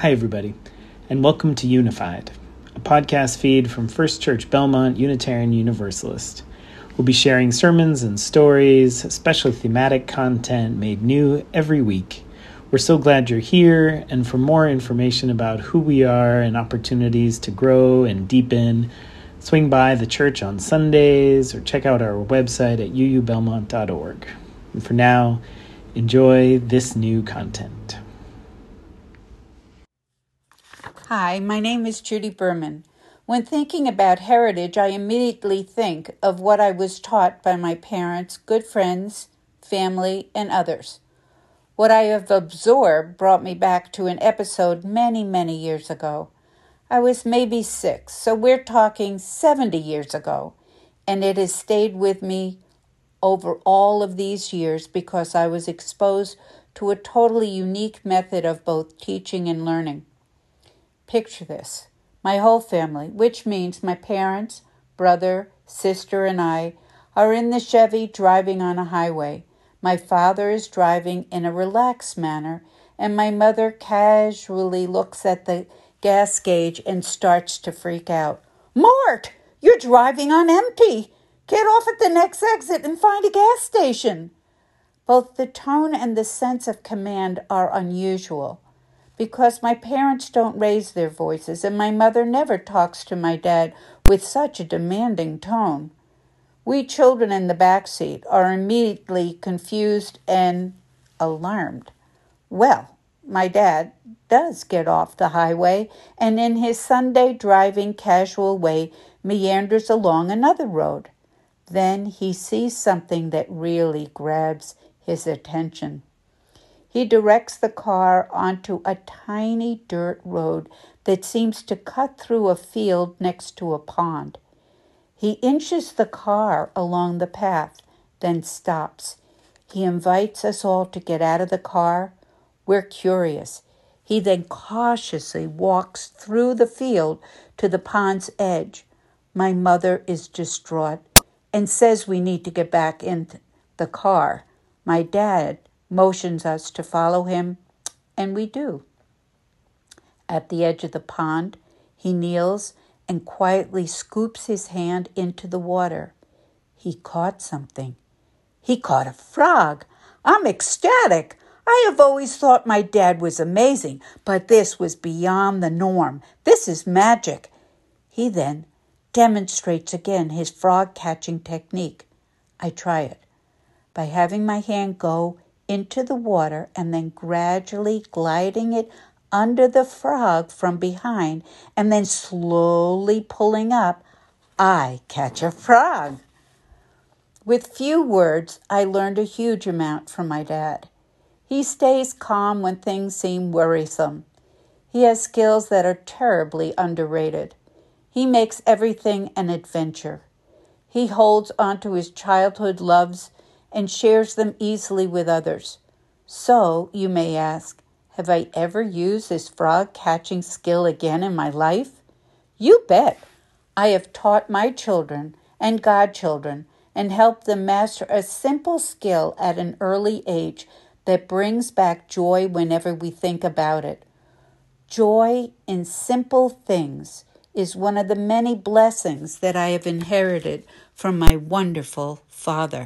Hi, everybody, and welcome to Unified, a podcast feed from First Church Belmont Unitarian Universalist. We'll be sharing sermons and stories, special thematic content made new every week. We're so glad you're here, and for more information about who we are and opportunities to grow and deepen, swing by the church on Sundays or check out our website at uubelmont.org. And for now, enjoy this new content. Hi, my name is Judy Berman. When thinking about heritage, I immediately think of what I was taught by my parents, good friends, family, and others. What I have absorbed brought me back to an episode many, many years ago. I was maybe six, so we're talking 70 years ago, and it has stayed with me over all of these years because I was exposed to a totally unique method of both teaching and learning. Picture this my whole family, which means my parents, brother, sister, and I, are in the Chevy driving on a highway. My father is driving in a relaxed manner, and my mother casually looks at the gas gauge and starts to freak out. Mort, you're driving on empty. Get off at the next exit and find a gas station. Both the tone and the sense of command are unusual because my parents don't raise their voices and my mother never talks to my dad with such a demanding tone. We children in the back seat are immediately confused and alarmed. Well, my dad does get off the highway and in his Sunday driving casual way meanders along another road. Then he sees something that really grabs his attention. He directs the car onto a tiny dirt road that seems to cut through a field next to a pond. He inches the car along the path, then stops. He invites us all to get out of the car. We're curious. He then cautiously walks through the field to the pond's edge. My mother is distraught and says we need to get back in the car. My dad motions us to follow him, and we do. At the edge of the pond, he kneels and quietly scoops his hand into the water. He caught something. He caught a frog. I'm ecstatic. I have always thought my dad was amazing, but this was beyond the norm. This is magic. He then demonstrates again his frog catching technique. I try it. By having my hand go into the water and then gradually gliding it under the frog from behind and then slowly pulling up, I catch a frog. With few words, I learned a huge amount from my dad. He stays calm when things seem worrisome. He has skills that are terribly underrated. He makes everything an adventure. He holds onto his childhood loves and shares them easily with others. So, you may ask, have I ever used this frog catching skill again in my life? You bet. I have taught my children and godchildren and helped them master a simple skill at an early age that brings back joy whenever we think about it. Joy in simple things is one of the many blessings that I have inherited from my wonderful Father.